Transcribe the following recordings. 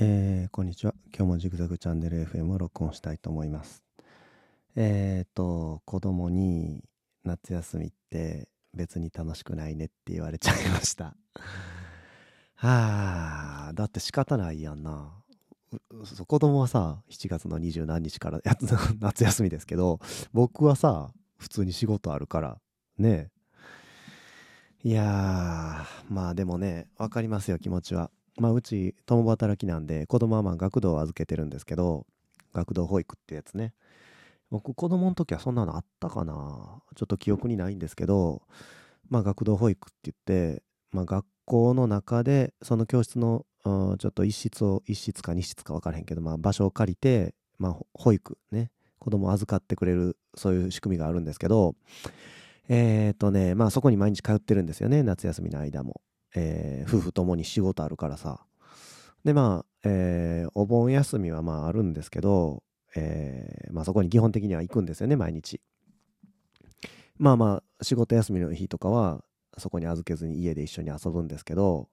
えーこんにちは。今日もジグザグチャンネル FM を録音したいと思います。えっ、と、子供に夏休みって別に楽しくないねって言われちゃいました。はあ、だって仕方ないやんな。子供はさ、7月の20何日からやつ 夏休みですけど、僕はさ、普通に仕事あるから、ね。いやー、まあでもね、わかりますよ、気持ちは。まあ、うち共働きなんで子供はまあ学童を預けてるんですけど学童保育ってやつね。僕子供の時はそんなのあったかな。ちょっと記憶にないんですけどまあ学童保育って言って、まあ、学校の中でその教室のうんちょっと一室を一室か二室か分からへんけど、まあ、場所を借りて、まあ、保育ね。子供を預かってくれるそういう仕組みがあるんですけどえっ、とねまあそこに毎日通ってるんですよね夏休みの間も。えー夫婦ともに仕事あるからさ。で、まあ、えーお盆休みはまああるんですけど、えーまあそこに基本的には行くんですよね、毎日。まあまあ、仕事休みの日とかは、そこに預けずに家で一緒に遊ぶんですけど、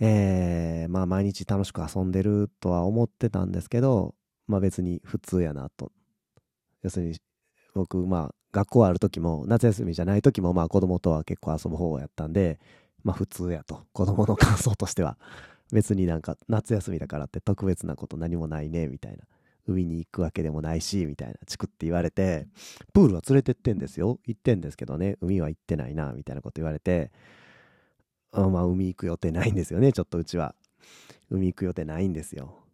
えーまあ毎日楽しく遊んでるとは思ってたんですけど、まあ別に普通やなと。要するに、僕、まあ学校ある時も、夏休みじゃない時も、まあ子供とは結構遊ぶ方やったんで、まあ普通やと。子供の感想としては。別になんか夏休みだからって特別なこと何もないね、みたいな。海に行くわけでもないし、みたいな。チクって言われて、プールは連れてってんですよ。行ってんですけどね、海は行ってないな、みたいなこと言われて、あまあ海行く予定ないんですよね、ちょっとうちは。海行く予定ないんですよ。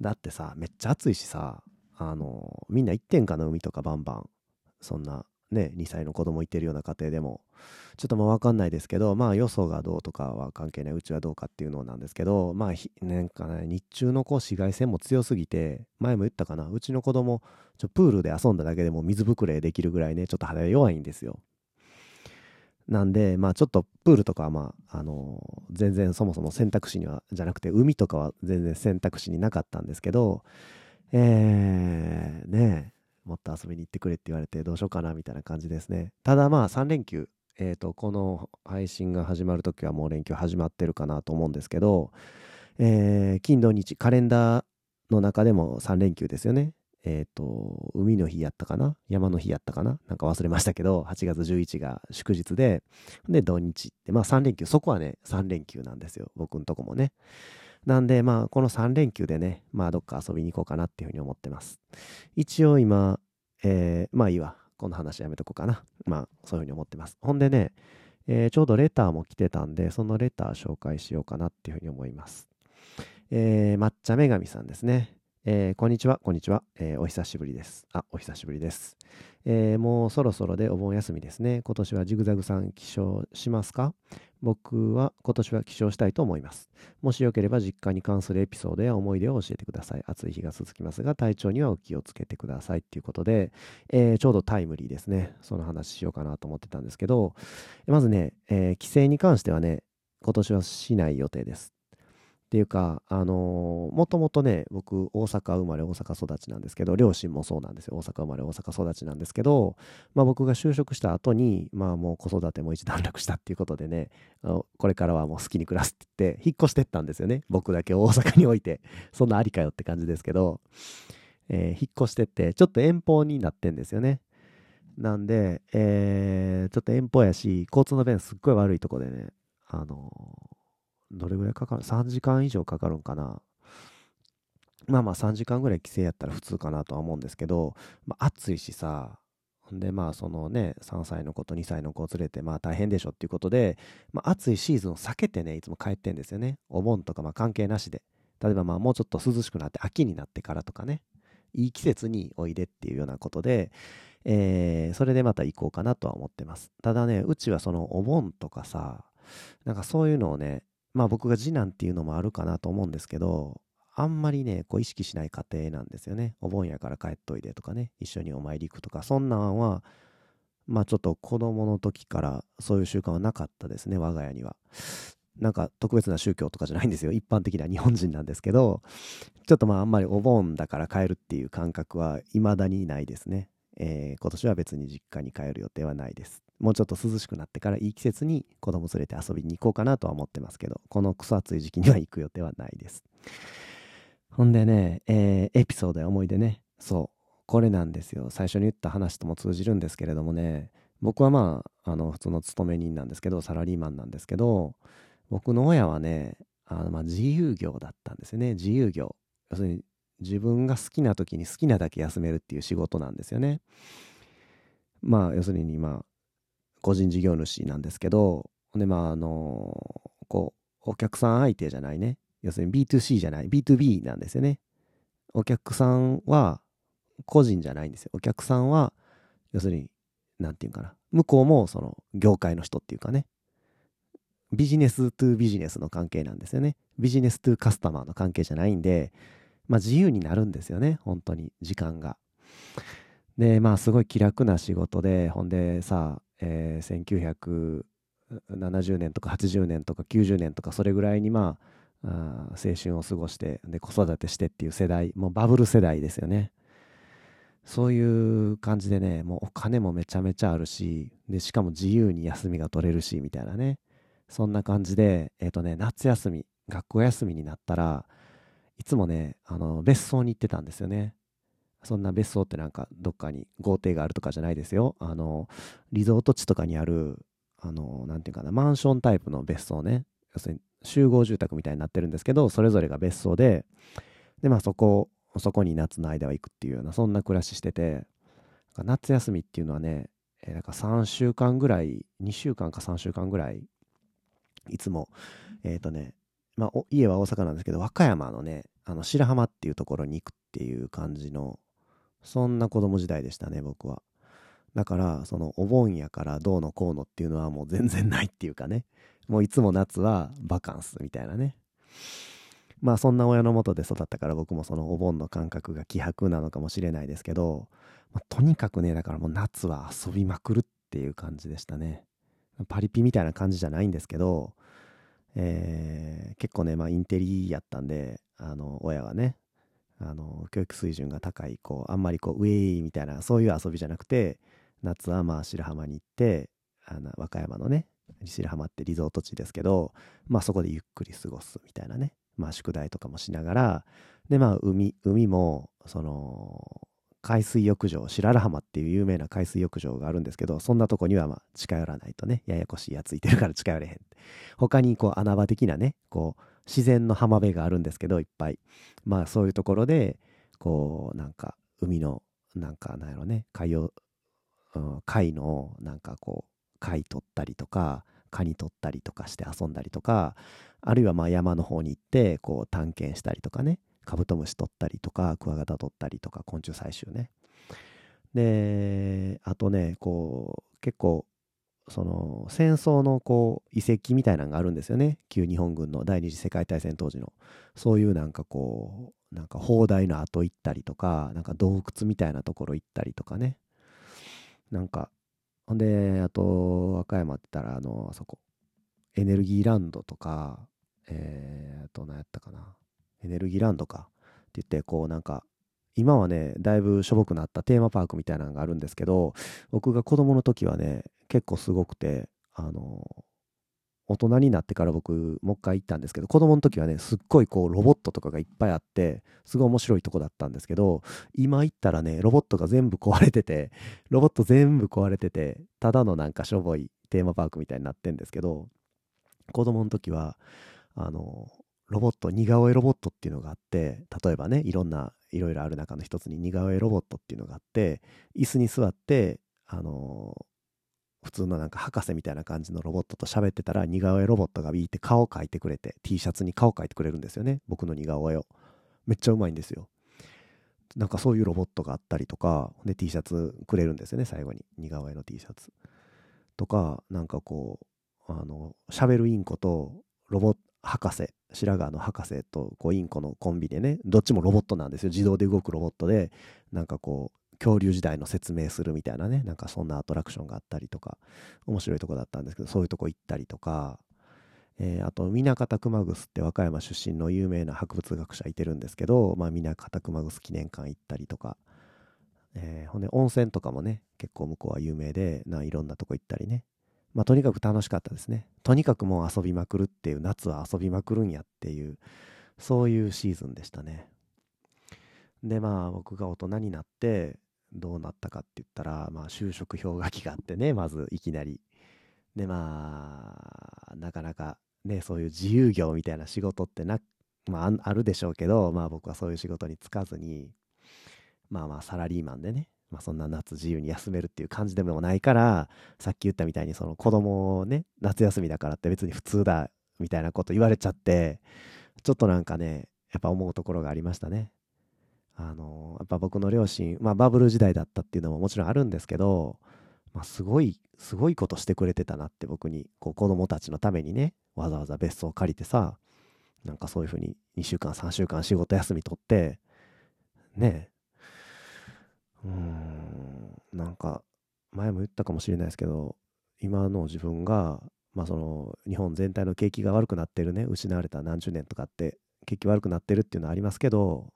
だってさ、めっちゃ暑いしさ、あの、みんな行ってんかな、海とかバンバン。そんな、ね、2歳の子供いてるような家庭でも。ちょっとまあ分かんないですけど、まあ予想がどうとかは関係ない、うちはどうかっていうのなんですけど、まあ、なんかね、日中のこう紫外線も強すぎて、前も言ったかな、うちの子供、ちょプールで遊んだだけでも水ぶくれできるぐらいね、ちょっと肌弱いんですよ。なんで、まあちょっとプールとかはまあ、あの全然そもそも選択肢には、じゃなくて海とかは全然選択肢になかったんですけど、えー、ねえもっと遊びに行ってくれって言われてどうしようかなみたいな感じですね。ただまあ3連休、えっ、と、この配信が始まるときはもう連休始まってるかなと思うんですけど、えー金土日、カレンダーの中でも3連休ですよね。えっ、と、海の日やったかな？山の日やったかな？なんか忘れましたけど、8月11が祝日で、で、土日って、まあ3連休、そこはね、3連休なんですよ。僕んとこもね。なんで、まあ、この3連休でね、まあ、どっか遊びに行こうかなっていうふうに思ってます。一応今、えーまあいいわ。この話やめとこうかな。まあ、そういうふうに思ってます。ほんでね、えーちょうどレターも来てたんで、そのレター紹介しようかなっていうふうに思います。えー抹茶女神さんですね。えーこんにちは、こんにちは、えーお久しぶりです。あ、お久しぶりです。えーもうそろそろでお盆休みですね。今年はジグザグさん起床しますか？僕は今年は起床したいと思います。もしよければ実家に関するエピソードや思い出を教えてください。暑い日が続きますが、体調にはお気をつけてくださいっていうことで、えーちょうどタイムリーですね。その話しようかなと思ってたんですけど、まずね、えー帰省に関してはね、今年はしない予定です。っていうか、あのーもともとね、僕、大阪生まれ、大阪育ちなんですけど、両親もそうなんですよ。大阪生まれ、大阪育ちなんですけど、まあ僕が就職した後に、まあもう子育ても一段落したっていうことでね、これからはもう好きに暮らすって言って、引っ越してったんですよね。僕だけ大阪において。そんなありかよって感じですけど、えー引っ越してって、ちょっと遠方になってんですよね。なんで、えーちょっと遠方やし、交通の便すっごい悪いとこでね、あのーどれぐらいかかる ?3 時間以上かかるんかな。まあまあ3時間ぐらい帰省やったら普通かなとは思うんですけど、まあ暑いしさ、でまあそのね、3歳の子と2歳の子を連れてまあ大変でしょっていうことで、まあ暑いシーズンを避けてね、いつも帰ってんですよね。お盆とかまあ関係なしで。例えばまあもうちょっと涼しくなって秋になってからとかね、いい季節においでっていうようなことで、えーそれでまた行こうかなとは思ってます。ただね、うちはそのお盆とかさ、なんかそういうのをね、まあ僕が次男っていうのもあるかなと思うんですけど、あんまりね、こう意識しない家庭なんですよね。お盆やから帰っといでとかね、一緒にお参り行くとか、そんなんは、まあちょっと子供の時からそういう習慣はなかったですね、我が家には。なんか特別な宗教とかじゃないんですよ。一般的な日本人なんですけど、ちょっとまああんまりお盆だから帰るっていう感覚は未だにないですね。えー今年は別に実家に帰る予定はないです。もうちょっと涼しくなってからいい季節に子供連れて遊びに行こうかなとは思ってますけど、この草暑い時期には行く予定はないです。ほんでね、えーエピソードや思い出ね。そう。これなんですよ。最初に言った話とも通じるんですけれどもね、僕はまあ、あの、普通の勤め人なんですけど、サラリーマンなんですけど、僕の親はね、あのまあ自由業だったんですよね。自由業。要するに、自分が好きな時に好きなだけ休めるっていう仕事なんですよね。まあ、要するに、まあ、個人事業主なんですけど、で、まあ、あのこう、お客さん相手じゃないね。要するに B2C じゃない、B2B なんですよね。お客さんは個人じゃないんですよ。お客さんは、要するに、なんていうかな。向こうもその業界の人っていうかね。ビジネストゥビジネスの関係なんですよね。ビジネストゥカスタマーの関係じゃないんで、まあ自由になるんですよね。本当に、時間が。で、まあすごい気楽な仕事で、ほんでさ、えー、1970年とか80年とか90年とかそれぐらいにまあ、あ青春を過ごしてで子育てしてっていう世代もうバブル世代ですよね。そういう感じでねもうお金もめちゃめちゃあるしでしかも自由に休みが取れるしみたいなね。そんな感じでえっ、ー、とね夏休み学校休みになったらいつもねあの別荘に行ってたんですよね。そんな別荘ってなんかどっかに豪邸があるとかじゃないですよ。あのリゾート地とかにあるあのなんていうかなマンションタイプの別荘ね。要するに集合住宅みたいになってるんですけどそれぞれが別荘ででまあそこそこに夏の間は行くっていうようなそんな暮らししてて夏休みっていうのはね、えー、なんか3週間ぐらい2週間か3週間ぐらいいつもえっ、ー、とねまあ家は大阪なんですけど和歌山のねあの白浜っていうところに行くっていう感じのそんな子供時代でしたね僕は。だからそのお盆やからどうのこうのっていうのはもう全然ないっていうかね。もういつも夏はバカンスみたいなね。まあそんな親のもとで育ったから僕もそのお盆の感覚が希薄なのかもしれないですけど、まあ、とにかくねだからもう夏は遊びまくるっていう感じでしたね。パリピみたいな感じじゃないんですけど、えー、結構ねまあインテリやったんであの親はねあの教育水準が高いこうあんまりこうウェイみたいなそういう遊びじゃなくて夏はまあ白浜に行ってあの和歌山のね白浜ってリゾート地ですけどまあそこでゆっくり過ごすみたいなねまあ、宿題とかもしながらでまあ海海もその海水浴場白良浜っていう有名な海水浴場があるんですけどそんなとこにはまあ近寄らないとねややこしいやついてるから近寄れへん。他にこう穴場的なねこう自然の浜辺があるんですけどいっぱい。まあそういうところでこうなんか海のなんかなんやろね海洋、うん、貝のなんかこう貝取ったりとかカニ取ったりとかして遊んだりとかあるいはまあ山の方に行ってこう探検したりとかねカブトムシ取ったりとかクワガタ取ったりとか昆虫採集ね。であとねこう結構その戦争のこう遺跡みたいなのがあるんですよね旧日本軍の第二次世界大戦当時のそういうなんかこうなんか砲台の跡行ったりとかなんか洞窟みたいなところ行ったりとかねなんかほんであと和歌山って言ったらあのあそこエネルギーランドとかえー、と、何やったかな。エネルギーランドか。って言って、こうなんか、今はね、だいぶしょぼくなったテーマパークみたいなのがあるんですけど、僕が子供の時はね、結構すごくて、あの、大人になってから僕、もう一回行ったんですけど、子供の時はね、すっごいこう、ロボットとかがいっぱいあって、すごい面白いとこだったんですけど、今行ったらね、ロボットが全部壊れてて、ロボット全部壊れてて、ただのなんかしょぼいテーマパークみたいになってんですけど、子供の時は、あのロボット似顔絵ロボットっていうのがあって例えばねいろんないろいろある中の一つに似顔絵ロボットっていうのがあって椅子に座ってあの普通のなんか博士みたいな感じのロボットと喋ってたら似顔絵ロボットがビーって顔を描いてくれて T シャツに顔を描いてくれるんですよね。僕の似顔絵を。めっちゃうまいんですよ。なんかそういうロボットがあったりとかで T シャツくれるんですよね最後に。似顔絵の T シャツ。とかなんかこうあの喋るインコとロボ博士白髪の博士とこうインコのコンビでねどっちもロボットなんですよ。自動で動くロボットでなんかこう恐竜時代の説明するみたいなねなんかそんなアトラクションがあったりとか面白いとこだったんですけどそういうとこ行ったりとか、えー、あと南方熊楠って和歌山出身の有名な博物学者いてるんですけど、まあ、南方熊楠記念館行ったりとか、えー、ほんで温泉とかもね結構向こうは有名でないろんなとこ行ったりねまあ、とにかく楽しかったですね。とにかくもう遊びまくるっていう、夏は遊びまくるんやっていう、そういうシーズンでしたね。でまあ僕が大人になってどうなったかって言ったらまあ就職氷河期があってねまずいきなりでまあなかなかねそういう自由業みたいな仕事ってな、まあ、あるでしょうけどまあ僕はそういう仕事に就かずにまあまあサラリーマンでねまあ、そんな夏自由に休めるっていう感じでもないからさっき言ったみたいにその子供をね夏休みだからって別に普通だみたいなこと言われちゃってちょっとなんかねやっぱ思うところがありましたね。あのやっぱ僕の両親、まあ、バブル時代だったっていうのももちろんあるんですけど、まあ、すごいすごいことしてくれてたなって僕にこう子供たちのためにねわざわざ別荘を借りてさなんかそういうふうに2週間3週間仕事休み取ってねうんなんか前も言ったかもしれないですけど今の自分がまあその日本全体の景気が悪くなってるね失われた何十年とかって景気悪くなってるっていうのはありますけど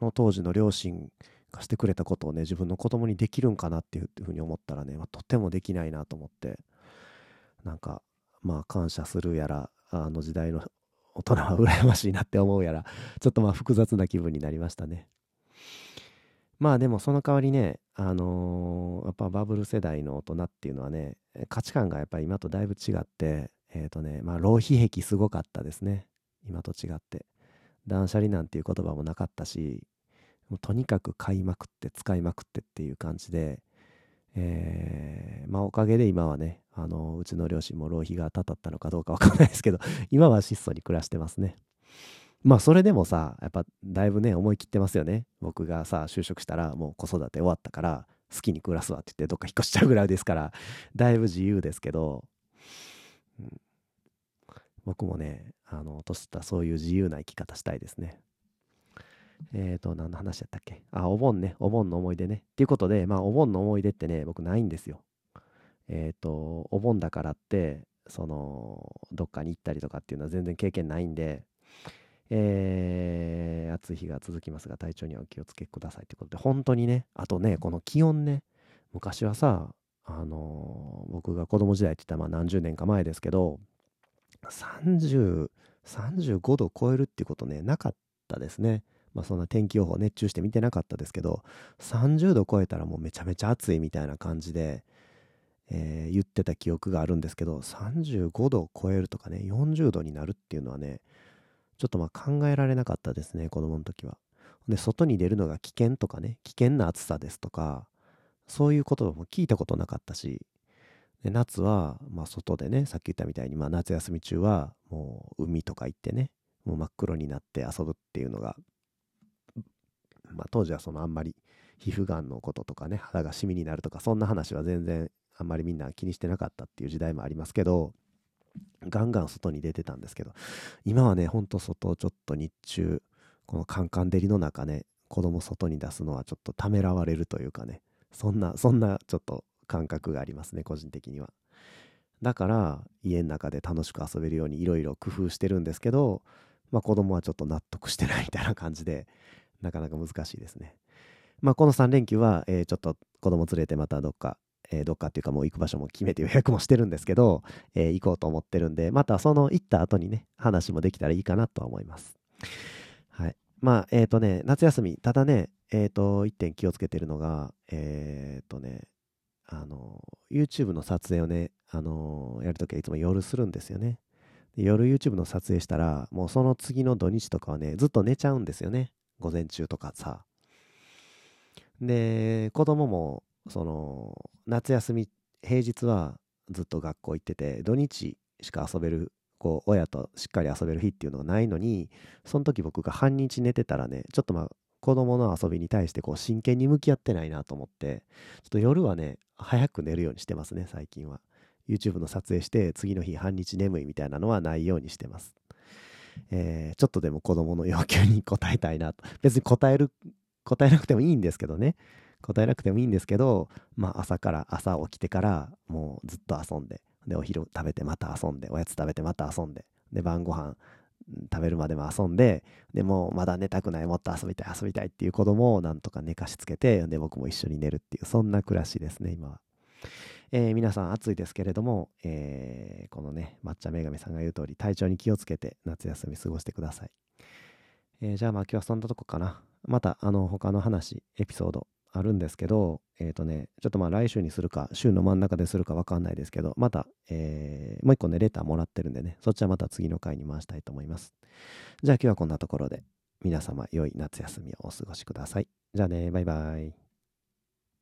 の当時の両親がしてくれたことをね自分の子供にできるんかなっていうふうに思ったらね、まあ、とてもできないなと思ってなんかまあ感謝するやらあの時代の大人は羨ましいなって思うやらちょっとまあ複雑な気分になりましたね。まあでもその代わりねあのー、やっぱバブル世代の大人っていうのはね価値観がやっぱり今とだいぶ違ってえっ、ー、とねまあ浪費癖すごかったですね。今と違って。断捨離なんていう言葉もなかったしもうとにかく買いまくって使いまくってっていう感じで、えー、まあおかげで今はねあのうちの両親も浪費がたたったのかどうかわかんないですけど 今は質素に暮らしてますね。まあそれでもさやっぱだいぶね思い切ってますよね。僕がさ就職したらもう子育て終わったから好きに暮らすわって言ってどっか引っ越しちゃうぐらいですからだいぶ自由ですけど、うん、僕もねあの年取ったそういう自由な生き方したいですね。えっ、ー、と何の話やったっけ？あお盆ね。お盆の思い出ね。っていうことでまあお盆の思い出ってね僕ないんですよ。えっ、ー、とお盆だからってそのどっかに行ったりとかっていうのは全然経験ないんでえー、暑い日が続きますが体調にはお気をつけくださいということで。本当にねあとねこの気温ね。昔はさあのー、僕が子供時代って言ったらまあ何十年か前ですけど30、35度超えるっていうことね、なかったですね。まあそんな天気予報熱中して見てなかったですけど、30度超えたらもうめちゃめちゃ暑いみたいな感じで、えー、言ってた記憶があるんですけど、35度を超えるとかね、40度になるっていうのはね、ちょっとまあ考えられなかったですね、子供の時は。で、外に出るのが危険とかね、危険な暑さですとか、そういうことも聞いたことなかったし、で夏は、まあ、外でねさっき言ったみたいに、まあ、夏休み中はもう海とか行ってねもう真っ黒になって遊ぶっていうのが、まあ、当時はそのあんまり皮膚がんのこととかね肌がシミになるとかそんな話は全然あんまりみんな気にしてなかったっていう時代もありますけどガンガン外に出てたんですけど今はねほんと外ちょっと日中このカンカン照りの中ね子供外に出すのはちょっとためらわれるというかねそんなそんなちょっと感覚がありますね個人的にはだから家の中で楽しく遊べるようにいろいろ工夫してるんですけどまあ子供はちょっと納得してないみたいな感じでなかなか難しいですねまあこの3連休は、えー、ちょっと子供連れてまたどっかえー、どっかっていうかもう行く場所も決めて予約もしてるんですけど、えー、行こうと思ってるんで、またその行った後にね、話もできたらいいかなとは思います。はい。まあ、えっ、ー、とね、夏休み、ただね、えっ、と、一点気をつけてるのが、えっ、とね、あの、YouTube の撮影をね、あの、やるときはいつも夜するんですよね。夜 YouTube の撮影したら、もうその次の土日とかはね、ずっと寝ちゃうんですよね。午前中とかさ。で、子供も、その、夏休み、平日はずっと学校行ってて、土日しか遊べる、こう、親としっかり遊べる日っていうのがないのに、その時僕が半日寝てたらね、ちょっとまあ、子供の遊びに対してこう真剣に向き合ってないなと思って、ちょっと夜はね、早く寝るようにしてますね、最近は。YouTube の撮影して次の日半日眠いみたいなのはないようにしてます。えー、ちょっとでも子供の要求に応えたいなと。別に答える、答えなくてもいいんですけどね。答えなくてもいいんですけど、まあ朝から、朝起きてからもうずっと遊んで、で、お昼食べてまた遊んで、おやつ食べてまた遊んで、で、晩ご飯食べるまでも遊んで、でもまだ寝たくない、もっと遊びたい、遊びたいっていう子供をなんとか寝かしつけて、で、僕も一緒に寝るっていう、そんな暮らしですね、今は。えー、皆さん暑いですけれども、えー、このね、抹茶女神さんが言う通り、体調に気をつけて夏休み過ごしてください。えー、じゃあまあ今日はそんなとこかな。また、あの、他の話、エピソードあるんですけど、えっ、ー、とね、ちょっとまあ来週にするか、週の真ん中でするかわかんないですけど、また、えー、もう一個ね、レターもらってるんでね、そっちはまた次の回に回したいと思います。じゃあ今日はこんなところで、皆様良い夏休みをお過ごしください。じゃあね、バイバイ。